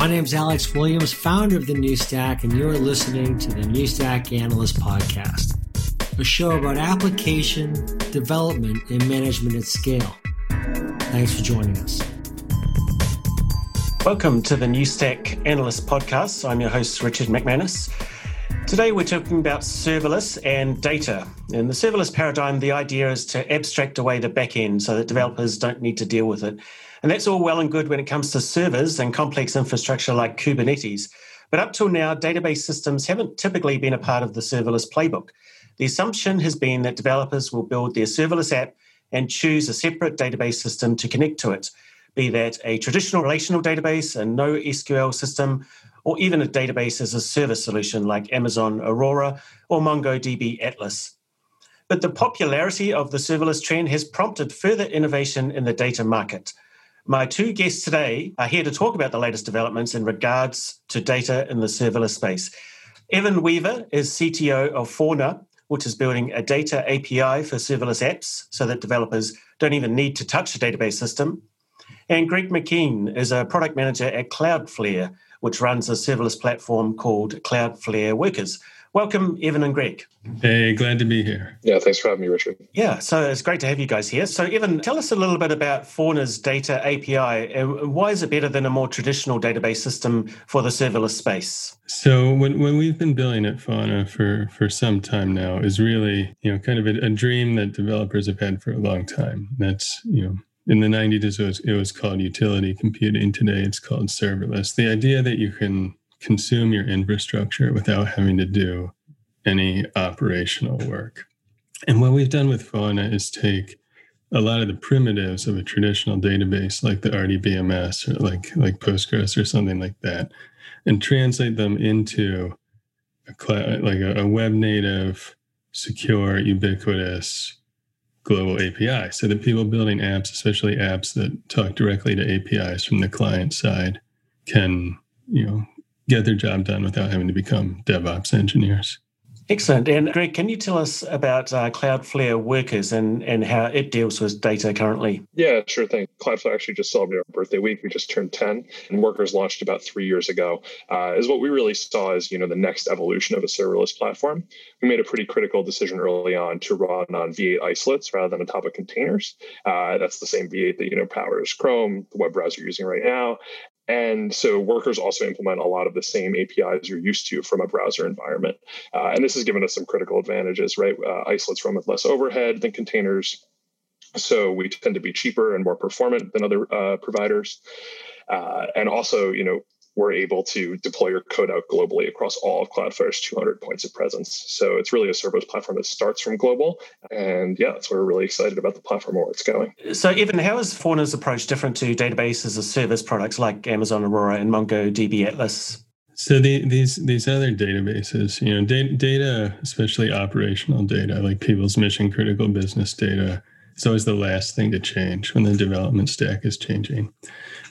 My name is Alex Williams, founder of the New Stack, and you're listening to the New Stack Analyst Podcast, a show about application, development, and management at scale. Thanks for joining us. Welcome to the New Stack Analyst Podcast. I'm your host, Richard McManus. Today, we're talking about serverless and data. In the serverless paradigm, the idea is to abstract away the back end so that developers don't need to deal with it. And that's all well and good when it comes to servers and complex infrastructure like Kubernetes. But up till now, database systems haven't typically been a part of the serverless playbook. The assumption has been that developers will build their serverless app and choose a separate database system to connect to it, be that a traditional relational database, a NoSQL system, or even a database as a service solution like Amazon Aurora or MongoDB Atlas. But the popularity of the serverless trend has prompted further innovation in the data market. My two guests today are here to talk about the latest developments in regards to data in the serverless space. Evan Weaver is CTO of Fauna, which is building a data API for serverless apps so that developers don't even need to touch a database system. And Greg McKeon is a product manager at Cloudflare, which runs a serverless platform called Cloudflare Workers. Welcome, Evan and Greg. Hey, glad to be here. Yeah, thanks for having me, Richard. Yeah, so it's great to have you guys here. So, Evan, tell us a little bit about Fauna's data API and uh, why is it better than a more traditional database system for the serverless space? So, when, when we've been building at Fauna for, for some time now, is really, you know, kind of a, a dream that developers have had for a long time. That's, you know, in the 90s it was, it was called utility computing today it's called serverless the idea that you can consume your infrastructure without having to do any operational work. And what we've done with fauna is take a lot of the primitives of a traditional database like the rdbms or like like postgres or something like that and translate them into a like a, a web native secure ubiquitous global API so that people building apps, especially apps that talk directly to APIs from the client side, can, you know, get their job done without having to become DevOps engineers. Excellent. And Greg, can you tell us about uh, Cloudflare Workers and, and how it deals with data currently? Yeah, sure thing. Cloudflare actually just celebrated our birthday week. We just turned 10, and Workers launched about three years ago. Uh, is what we really saw as you know the next evolution of a serverless platform. We made a pretty critical decision early on to run on V8 isolates rather than on top of containers. Uh, that's the same V8 that you know powers Chrome, the web browser you're using right now, and so workers also implement a lot of the same APIs you're used to from a browser environment. Uh, and this has given us some critical advantages, right? Uh, isolates run with less overhead than containers. So we tend to be cheaper and more performant than other uh, providers. Uh, and also, you know, we're able to deploy your code out globally across all of Cloudflare's 200 points of presence. So it's really a serverless platform that starts from global. And yeah, that's why we're really excited about the platform where it's going. So, Evan, how is Fauna's approach different to databases as service products like Amazon Aurora and MongoDB Atlas? So the, these these other databases, you know, data, data, especially operational data, like people's mission critical business data, it's always the last thing to change when the development stack is changing.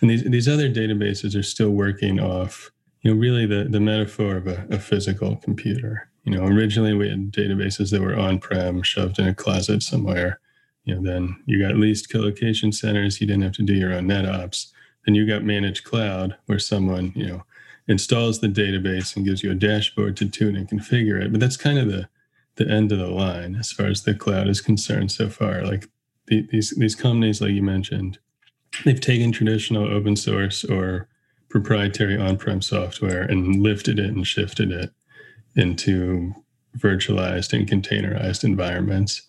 And these, these other databases are still working off, you know, really the, the metaphor of a, a physical computer. You know, originally we had databases that were on-prem, shoved in a closet somewhere. You know, then you got leased colocation centers. You didn't have to do your own NetOps. Then you got managed cloud, where someone, you know, installs the database and gives you a dashboard to tune and configure it. But that's kind of the the end of the line as far as the cloud is concerned so far. Like the, these these companies, like you mentioned, they've taken traditional open source or proprietary on-prem software and lifted it and shifted it into virtualized and containerized environments.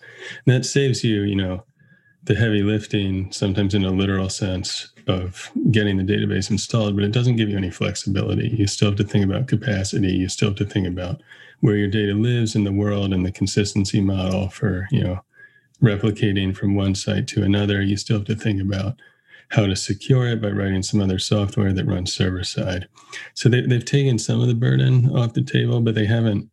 And that saves you, you know, the heavy lifting, sometimes in a literal sense, of getting the database installed, but it doesn't give you any flexibility. You still have to think about capacity. You still have to think about where your data lives in the world and the consistency model for, you know, replicating from one site to another, you still have to think about how to secure it by writing some other software that runs server side. So they, they've taken some of the burden off the table, but they haven't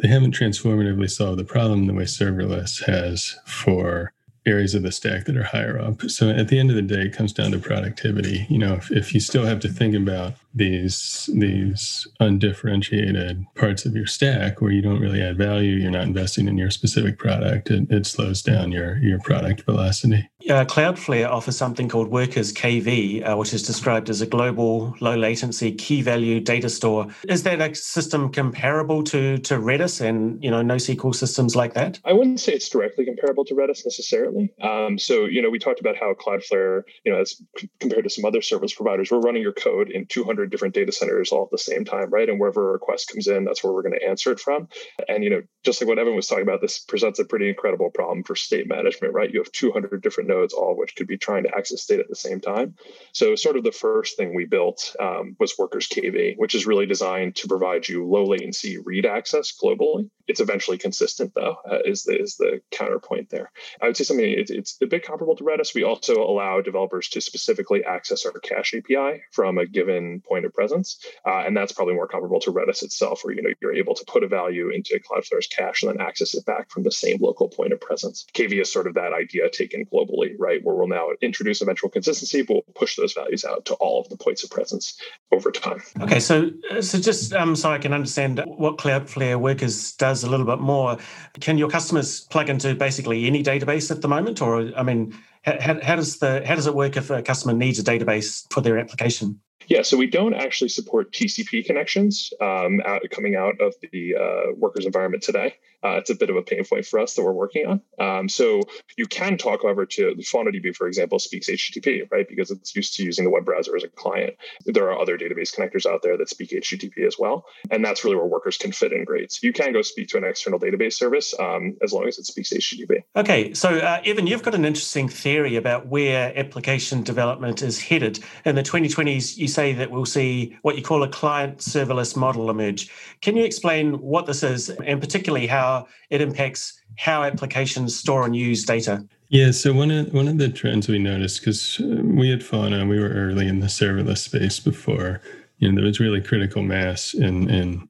they haven't transformatively solved the problem the way serverless has for areas of the stack that are higher up. So at the end of the day, it comes down to productivity. You know, if, if you still have to think about these these undifferentiated parts of your stack where you don't really add value, you're not investing in your specific product, it, it slows down your your product velocity. Uh, Cloudflare offers something called Workers KV, uh, which is described as a global low latency key value data store. Is that a system comparable to to Redis and you know NoSQL systems like that? I wouldn't say it's directly comparable to Redis necessarily. Um, so you know we talked about how Cloudflare, you know, as c- compared to some other service providers, we're running your code in 200 different data centers all at the same time, right? And wherever a request comes in, that's where we're going to answer it from. And you know, just like what Evan was talking about, this presents a pretty incredible problem for state management, right? You have 200 different nodes, all of which could be trying to access data at the same time. So, sort of the first thing we built um, was Workers KV, which is really designed to provide you low latency read access globally. It's eventually consistent, though, uh, is, the, is the counterpoint there. I would say something, it, it's a bit comparable to Redis. We also allow developers to specifically access our cache API from a given point of presence. Uh, and that's probably more comparable to Redis itself, where you know you're able to put a value into Cloudflare's cache and then access it back from the same local point of presence. KV is sort of that idea taken globally, right? Where we'll now introduce eventual consistency, but we'll push those values out to all of the points of presence over time. Okay, so so just um, so I can understand what Cloudflare Workers does a little bit more, can your customers plug into basically any database at the moment, or I mean, how, how does the how does it work if a customer needs a database for their application? Yeah, so we don't actually support TCP connections um, out, coming out of the uh, workers environment today. Uh, it's a bit of a pain point for us that we're working on. Um, so you can talk, however, to FaunaDB, for example, speaks HTTP, right? Because it's used to using the web browser as a client. There are other database connectors out there that speak HTTP as well. And that's really where workers can fit in great. So you can go speak to an external database service um, as long as it speaks HTTP. Okay. So, uh, Evan, you've got an interesting theory about where application development is headed. In the 2020s, you say that we'll see what you call a client serverless model emerge. Can you explain what this is and particularly how it impacts how applications store and use data. Yeah, so one of one of the trends we noticed because uh, we at Fauna we were early in the serverless space before you know there was really critical mass in in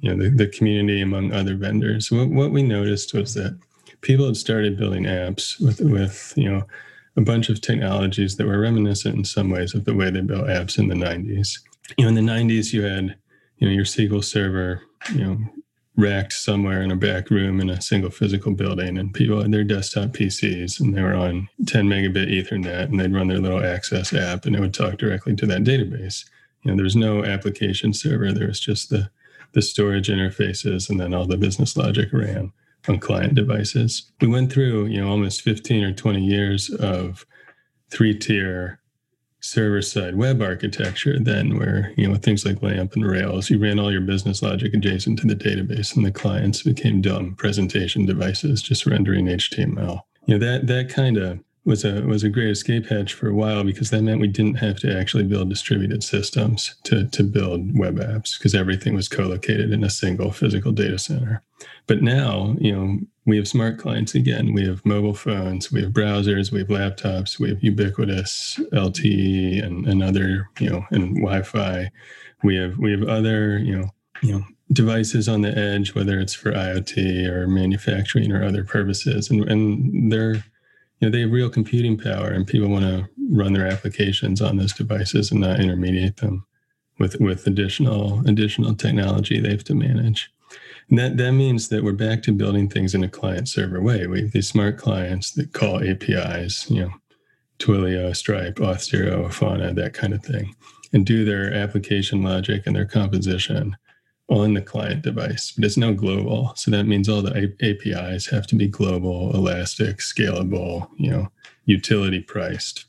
you know the, the community among other vendors. What what we noticed was that people had started building apps with with you know a bunch of technologies that were reminiscent in some ways of the way they built apps in the 90s. You know, in the 90s you had you know your SQL server, you know, racked somewhere in a back room in a single physical building and people had their desktop PCs and they were on 10 megabit ethernet and they'd run their little access app and it would talk directly to that database. You know, there was no application server. There was just the, the storage interfaces and then all the business logic ran on client devices. We went through, you know, almost 15 or 20 years of three tier server side web architecture then where you know things like lamp and rails you ran all your business logic adjacent to the database and the clients became dumb presentation devices just rendering html you know that that kind of was a was a great escape hatch for a while because that meant we didn't have to actually build distributed systems to to build web apps because everything was co-located in a single physical data center but now you know we have smart clients again. We have mobile phones, we have browsers, we have laptops, we have ubiquitous LTE and, and other, you know, and Wi-Fi. We have we have other, you know, you know, devices on the edge, whether it's for IoT or manufacturing or other purposes. And and they're, you know, they have real computing power and people want to run their applications on those devices and not intermediate them with with additional additional technology they have to manage. And that, that means that we're back to building things in a client server way. We have these smart clients that call APIs, you know, Twilio, Stripe, Auth0, Fauna, that kind of thing, and do their application logic and their composition on the client device. But it's now global. So that means all the APIs have to be global, elastic, scalable, you know, utility priced.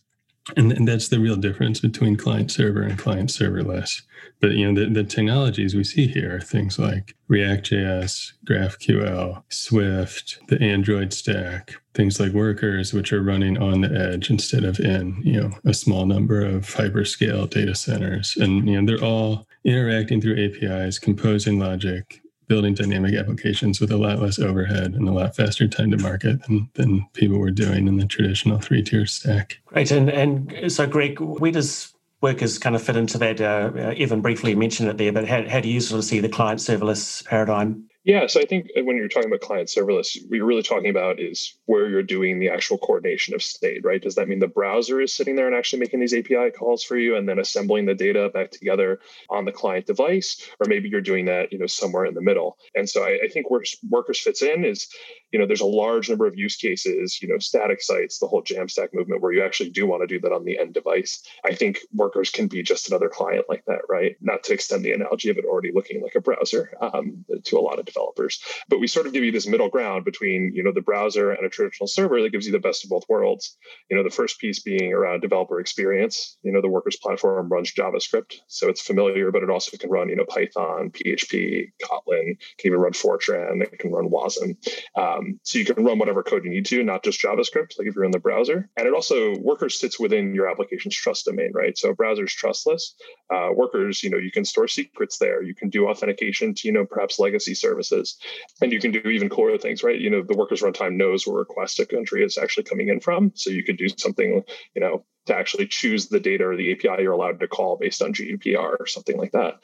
And, and that's the real difference between client server and client serverless. But you know, the, the technologies we see here are things like React.js, GraphQL, Swift, the Android stack, things like workers, which are running on the edge instead of in, you know, a small number of hyperscale data centers. And you know, they're all interacting through APIs, composing logic, building dynamic applications with a lot less overhead and a lot faster time to market than, than people were doing in the traditional three tier stack. Great. And, and so, Greg, where does workers kind of fit into that? Uh, Evan briefly mentioned it there, but how, how do you sort of see the client serverless paradigm? Yeah, so I think when you're talking about client serverless, what you're really talking about is where you're doing the actual coordination of state, right? Does that mean the browser is sitting there and actually making these API calls for you and then assembling the data back together on the client device? Or maybe you're doing that, you know, somewhere in the middle. And so I, I think where workers fits in is, you know, there's a large number of use cases, you know, static sites, the whole Jamstack movement where you actually do want to do that on the end device. I think workers can be just another client like that, right? Not to extend the analogy of it already looking like a browser um, to a lot of developers. But we sort of give you this middle ground between, you know, the browser and a traditional server that gives you the best of both worlds. You know, the first piece being around developer experience. You know, the workers platform runs JavaScript, so it's familiar, but it also can run, you know, Python, PHP, Kotlin, can even run Fortran, it can run Wasm. Um, so you can run whatever code you need to, not just JavaScript, like if you're in the browser. And it also workers sits within your application's trust domain, right? So browser's trustless. Uh, workers, you know, you can store secrets there. You can do authentication to, you know, perhaps legacy services and you can do even cooler things, right? You know, the workers runtime knows where a request a country is actually coming in from. So you could do something, you know, to actually choose the data or the API you're allowed to call based on GDPR or something like that.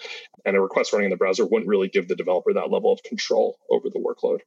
And a request running in the browser wouldn't really give the developer that level of control over the workload.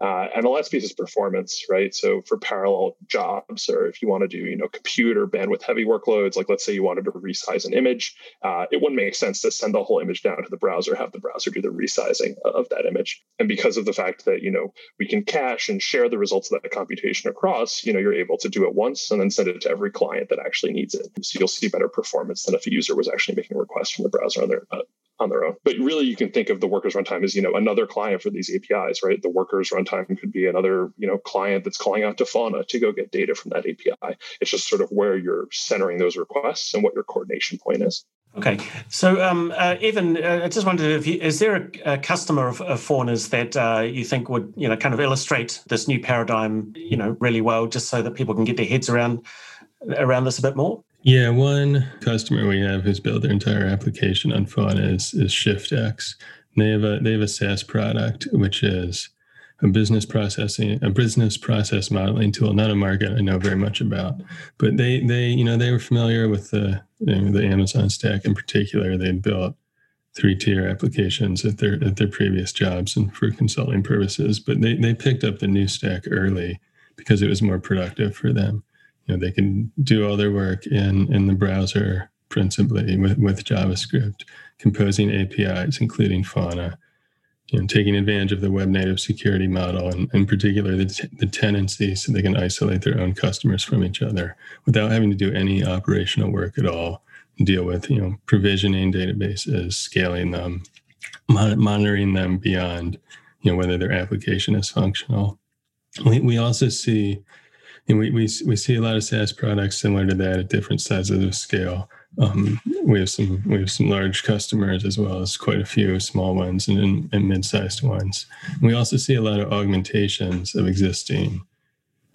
Uh, and the last piece is performance, right? So for parallel jobs, or if you want to do, you know, computer bandwidth heavy workloads, like let's say you wanted to resize an image, uh, it wouldn't make sense to send the whole image down to the browser, have the browser do the resizing of that image. And because of the fact that, you know, we can cache and share the results of that computation across, you know, you're able to do it once and then send it to every client that actually needs it. So you'll see better performance than if a user was actually making a request from the browser on their uh, on their own. But really, you can think of the workers runtime as you know another client for these APIs, right? The workers runtime could be another you know client that's calling out to Fauna to go get data from that API. It's just sort of where you're centering those requests and what your coordination point is. Okay, so um, uh, Evan, uh, I just wondered if you, is there a, a customer of, of Fauna's that uh, you think would you know kind of illustrate this new paradigm you know really well, just so that people can get their heads around around this a bit more? Yeah, one customer we have who's built their entire application on Fauna is, is ShiftX. they have a they have a SaaS product which is a business processing a business process modeling tool, not a market I know very much about. But they they you know they were familiar with the you know, the Amazon stack in particular. They built three tier applications at their at their previous jobs and for consulting purposes. But they they picked up the new stack early because it was more productive for them you know, they can do all their work in in the browser principally with, with JavaScript, composing APIs, including Fauna, you know, taking advantage of the web native security model and in particular the, t- the tenancies so they can isolate their own customers from each other without having to do any operational work at all deal with you know provisioning databases scaling them mon- monitoring them beyond you know whether their application is functional. We, we also see and we, we, we see a lot of SaaS products similar to that at different sizes of scale. Um, we have some we have some large customers as well as quite a few small ones and, and mid-sized ones. And We also see a lot of augmentations of existing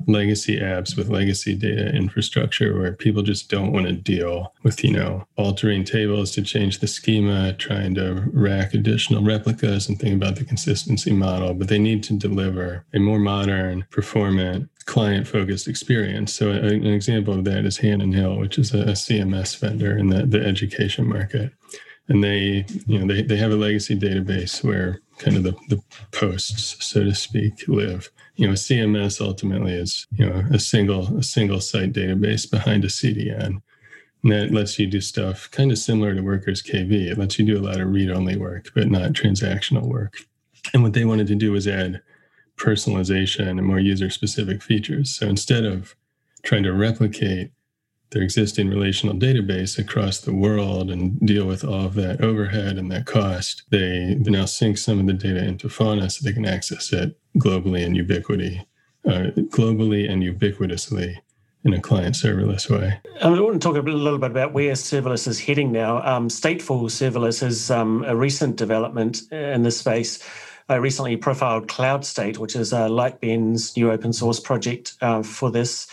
legacy apps with legacy data infrastructure where people just don't want to deal with you know altering tables to change the schema trying to rack additional replicas and think about the consistency model but they need to deliver a more modern performant client focused experience. So an example of that is Hannon Hill which is a, a cms vendor in the, the education market. And they you know they, they have a legacy database where kind of the, the posts so to speak live you know, CMS ultimately is, you know, a single a single site database behind a CDN. And that lets you do stuff kind of similar to Workers KV. It lets you do a lot of read-only work, but not transactional work. And what they wanted to do was add personalization and more user-specific features. So instead of trying to replicate their existing relational database across the world and deal with all of that overhead and that cost, they, now sync some of the data into Fauna so they can access it globally and ubiquity, uh, globally and ubiquitously in a client serverless way. I want to talk a little bit about where serverless is heading now. Um, stateful serverless is um, a recent development in this space. I recently profiled CloudState, which is uh, Lightbend's new open source project uh, for this.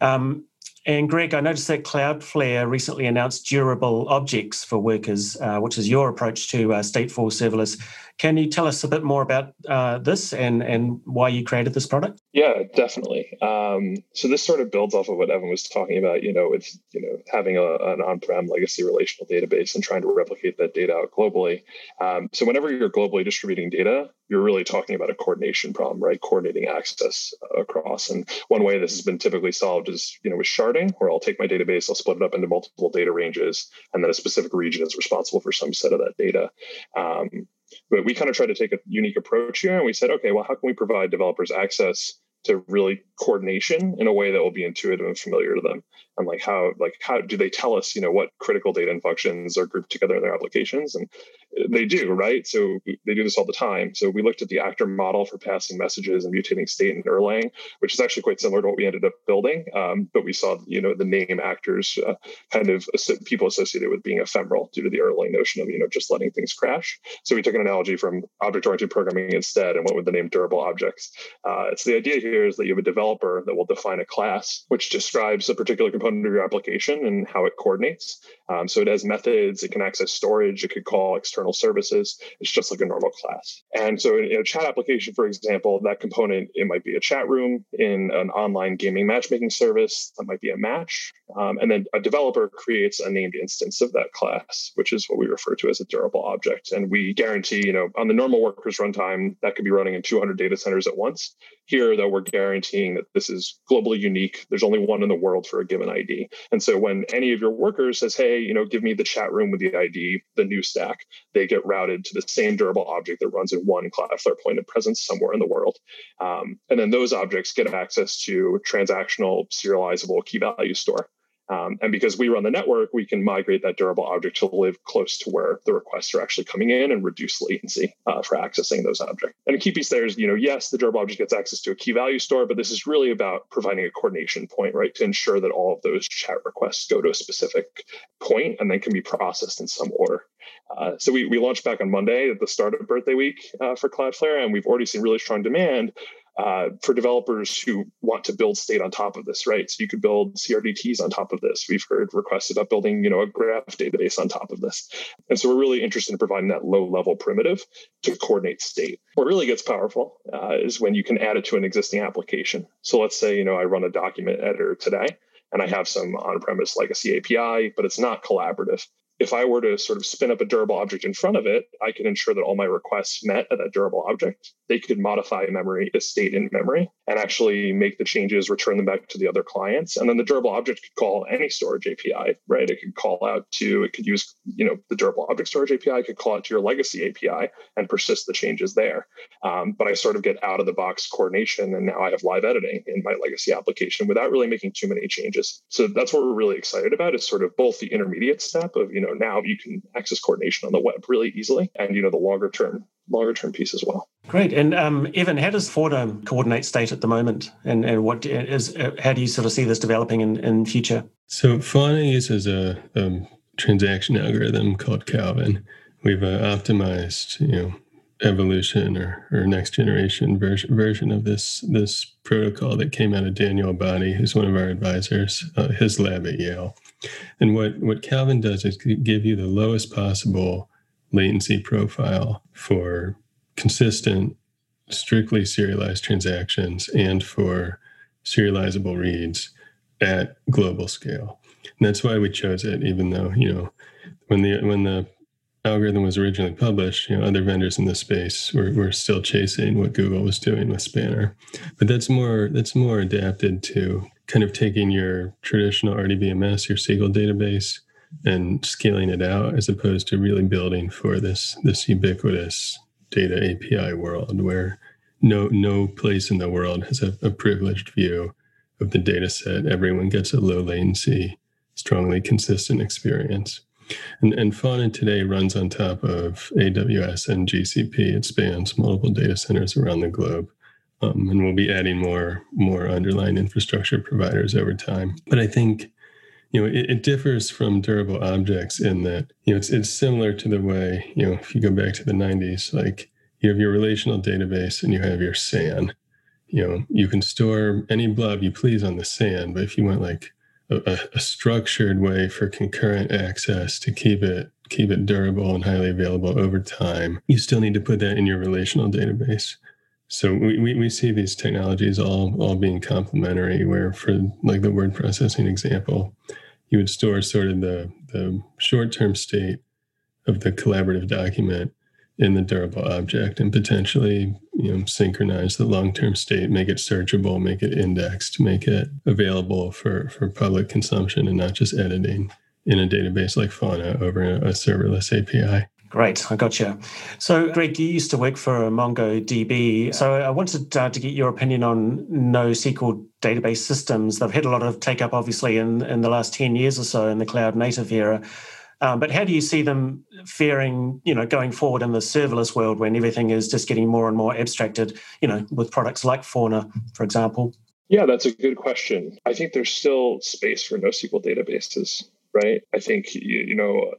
Um, and Greg, I noticed that Cloudflare recently announced durable objects for workers, uh, which is your approach to uh, stateful serverless. Can you tell us a bit more about uh, this and, and why you created this product? Yeah, definitely. Um, so this sort of builds off of what Evan was talking about. You know, with you know having a, an on-prem legacy relational database and trying to replicate that data out globally. Um, so whenever you're globally distributing data, you're really talking about a coordination problem, right? Coordinating access across. And one way this has been typically solved is, you know, with sharding, where I'll take my database, I'll split it up into multiple data ranges, and then a specific region is responsible for some set of that data. Um, but we kind of tried to take a unique approach here, and we said, okay, well, how can we provide developers access to really coordination in a way that will be intuitive and familiar to them and like how like how do they tell us you know what critical data and functions are grouped together in their applications? And they do right? So they do this all the time. So we looked at the actor model for passing messages and mutating state in erlang which is actually quite similar to what we ended up building um, but we saw you know the name actors uh, kind of people associated with being ephemeral due to the erlang notion of you know just letting things crash. So we took an analogy from object oriented programming instead and went with the name durable objects. Uh, it's the idea here is that you have a developer that will define a class which describes a particular component of your application and how it coordinates um, so it has methods it can access storage it could call external services. It's just like a normal class. And so in a chat application, for example, that component, it might be a chat room in an online gaming matchmaking service. That might be a match. Um, and then a developer creates a named instance of that class, which is what we refer to as a durable object. And we guarantee, you know, on the normal workers runtime, that could be running in 200 data centers at once. Here, though, we're guaranteeing that this is globally unique. There's only one in the world for a given ID. And so when any of your workers says, hey, you know, give me the chat room with the ID, the new stack, they get routed to the same durable object that runs in one Cloudflare point of presence somewhere in the world. Um, and then those objects get access to transactional serializable key value store. Um, and because we run the network, we can migrate that durable object to live close to where the requests are actually coming in and reduce latency uh, for accessing those objects. And a key piece there is, you know, yes, the durable object gets access to a key value store, but this is really about providing a coordination point, right, to ensure that all of those chat requests go to a specific point and then can be processed in some order. Uh, so we, we launched back on Monday at the start of birthday week uh, for Cloudflare, and we've already seen really strong demand uh, for developers who want to build state on top of this, right? So you could build CRDTs on top of this. We've heard requests about building, you know, a graph database on top of this. And so we're really interested in providing that low level primitive to coordinate state. What really gets powerful uh, is when you can add it to an existing application. So let's say, you know, I run a document editor today and I have some on-premise legacy API, but it's not collaborative if I were to sort of spin up a durable object in front of it, I can ensure that all my requests met at that durable object. They could modify memory, a state in memory, and actually make the changes, return them back to the other clients. And then the durable object could call any storage API, right? It could call out to, it could use, you know, the durable object storage API, it could call out to your legacy API and persist the changes there. Um, but I sort of get out of the box coordination, and now I have live editing in my legacy application without really making too many changes. So that's what we're really excited about is sort of both the intermediate step of, you know, now you can access coordination on the web really easily and, you know, the longer term longer term piece as well. Great. And um, Evan, how does Fauna coordinate state at the moment? And, and what is, how do you sort of see this developing in, in future? So Fauna uses a, a transaction algorithm called Calvin. We've uh, optimized, you know, evolution or, or next generation version version of this this protocol that came out of Daniel Abadi, who's one of our advisors, uh, his lab at Yale. And what what Calvin does is give you the lowest possible latency profile for consistent, strictly serialized transactions and for serializable reads at global scale. And that's why we chose it, even though, you know, when the when the algorithm was originally published, you know, other vendors in the space were, were still chasing what Google was doing with Spanner. But that's more that's more adapted to kind of taking your traditional RDBMS, your SQL database, and scaling it out as opposed to really building for this this ubiquitous data API world where no no place in the world has a, a privileged view of the data set. Everyone gets a low latency, strongly consistent experience. And, and Fauna today runs on top of AWS and GCP. It spans multiple data centers around the globe. Um, and we'll be adding more more underlying infrastructure providers over time. But I think you know it, it, differs from durable objects in that you know it's it's similar to the way you know if you go back to the 90s like you have your relational database and you have your SAN you know you can store any blob you please on the SAN but if you want like a, a, structured way for concurrent access to keep it keep it durable and highly available over time. You still need to put that in your relational database. So we, we, we see these technologies all all being complementary where for like the word processing example you would store sort of the the short-term state of the collaborative document in the durable object and potentially you know synchronize the long-term state make it searchable make it indexed make it available for for public consumption and not just editing in a database like fauna over a, serverless api Great, I got you. So, Greg, you used to work for MongoDB. So, I wanted uh, to get your opinion on NoSQL database systems. They've had a lot of take up, obviously, in, in the last 10 years or so in the cloud native era. Um, but how do you see them faring, you know, going forward in the serverless world when everything is just getting more and more abstracted, you know, with products like Fauna, for example? Yeah, that's a good question. I think there's still space for NoSQL databases, right? I think, you, you know,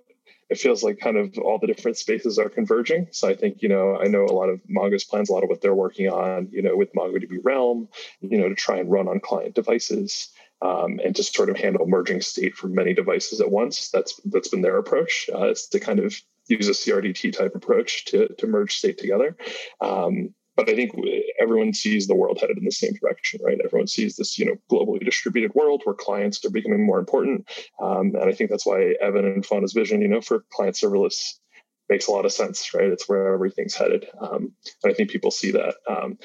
it feels like kind of all the different spaces are converging. So I think, you know, I know a lot of Mongo's plans, a lot of what they're working on, you know, with MongoDB Realm, you know, to try and run on client devices um, and to sort of handle merging state from many devices at once. That's that's been their approach uh, is to kind of use a CRDT type approach to to merge state together. Um, but I think everyone sees the world headed in the same direction, right? Everyone sees this, you know, globally distributed world where clients are becoming more important, um, and I think that's why Evan and Fauna's vision, you know, for client serverless makes a lot of sense, right? It's where everything's headed, um, and I think people see that. Um,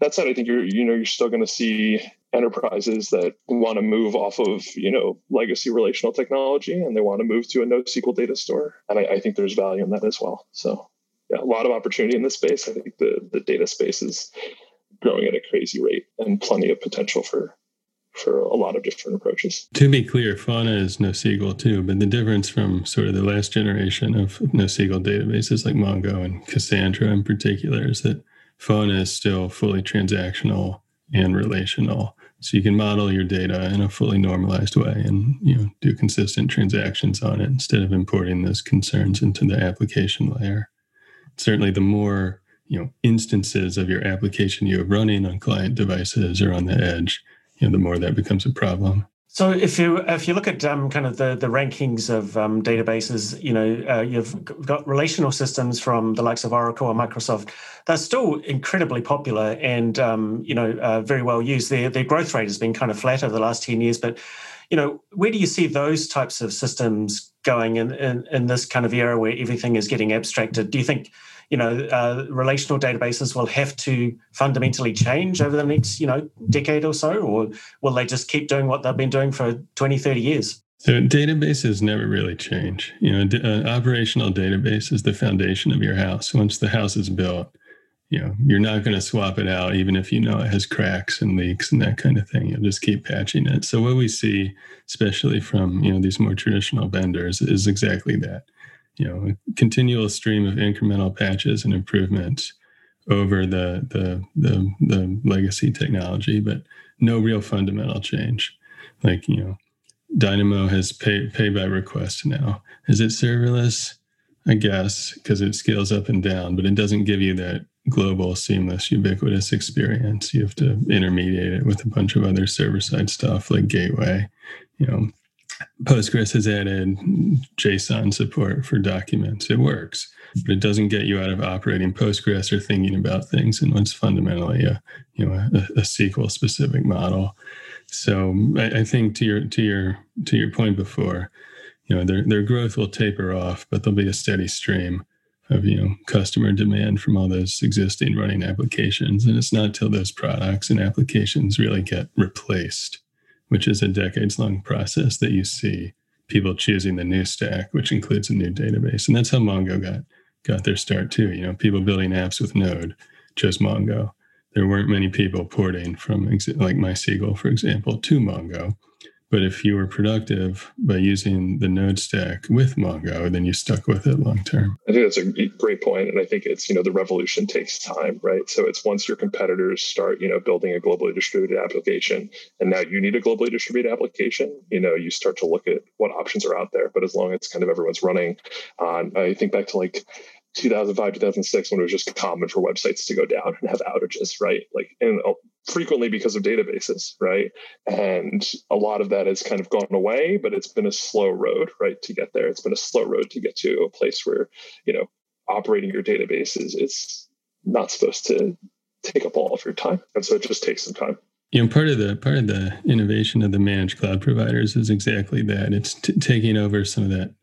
that said, I think you're, you know, you're still going to see enterprises that want to move off of you know legacy relational technology and they want to move to a NoSQL data store, and I, I think there's value in that as well. So yeah, a lot of opportunity in this space. I think the the data space is growing at a crazy rate and plenty of potential for for a lot of different approaches. To be clear, Fauna is NoSQL too, but the difference from sort of the last generation of NoSQL databases like Mongo and Cassandra in particular is that Fauna is still fully transactional and relational. So you can model your data in a fully normalized way and you know do consistent transactions on it instead of importing those concerns into the application layer. Certainly the more you know instances of your application you have running on client devices or on the edge, you know, the more that becomes a problem. So if you if you look at um, kind of the the rankings of um, databases, you know, uh, you've got relational systems from the likes of Oracle or Microsoft. They're still incredibly popular and um, you know uh, very well used. Their their growth rate has been kind of flat over the last ten years, but you know, where do you see those types of systems going in, in, in this kind of era where everything is getting abstracted? Do you think you know, uh, relational databases will have to fundamentally change over the next, you know, decade or so, or will they just keep doing what they've been doing for 20, 30 years? So databases never really change. You know, an operational database is the foundation of your house. Once the house is built, you know, you're not going to swap it out, even if you know it has cracks and leaks and that kind of thing. You'll just keep patching it. So what we see, especially from you know these more traditional vendors, is exactly that you know a continual stream of incremental patches and improvements over the the the, the legacy technology, but no real fundamental change. Like you know, Dynamo has pay pay by request now. Is it serverless? I guess because it scales up and down, but it doesn't give you that global, seamless, ubiquitous experience. You have to intermediate it with a bunch of other server side stuff like Gateway. You know, Postgres has added JSON support for documents. It works, but it doesn't get you out of operating Postgres or thinking about things in what's fundamentally a you know a, a SQL specific model. So I, I, think to your to your to your point before, you know their their growth will taper off, but there'll be a steady stream of you know customer demand from all those existing running applications, and it's not till those products and applications really get replaced which is a decades long process that you see people choosing the new stack, which includes a new database. And that's how Mongo got got their start too. You know, people building apps with Node chose Mongo. There weren't many people porting from like MySQL, for example, to Mongo. But if you were productive by using the node stack with Mongo, then you stuck with it long term. I think that's a great point, and I think it's you know the revolution takes time, right? So it's once your competitors start you know building a globally distributed application, and now you need a globally distributed application. You know, you start to look at what options are out there. But as long as kind of everyone's running on, I think back to like 2005 2006 when it was just common for websites to go down and have outages right? Like and uh, frequently because of databases right? And a lot of that has kind of gone away but it's been a slow road right to get there. It's been a slow road to get to a place where you know operating your database is it's not supposed to take up all of your time. And so it just takes some time. You know part of the part of the innovation of the managed cloud providers is exactly that. It's t- taking over some of that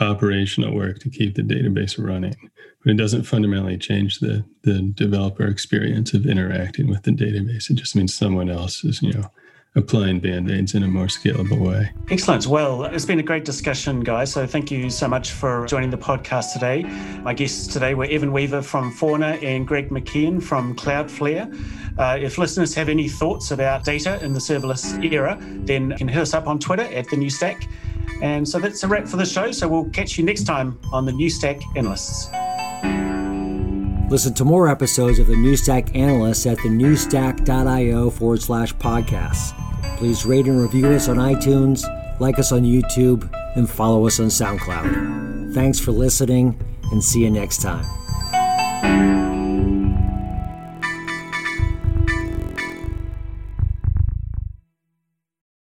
operational work to keep the database running. But it doesn't fundamentally change the the developer experience of interacting with the database. It just means someone else is you know applying band-aids in a more scalable way. Excellent. Well it's been a great discussion guys. So thank you so much for joining the podcast today. My guests today were evan weaver from fauna and greg mckeon from cloudflare. Uh, if listeners have any thoughts about data in the serverless era then can hit us up on twitter at the new stack and so that's a wrap for the show. So we'll catch you next time on the New Stack Analysts. Listen to more episodes of the New Stack Analysts at thenewstack.io forward slash podcasts. Please rate and review us on iTunes, like us on YouTube, and follow us on SoundCloud. Thanks for listening, and see you next time.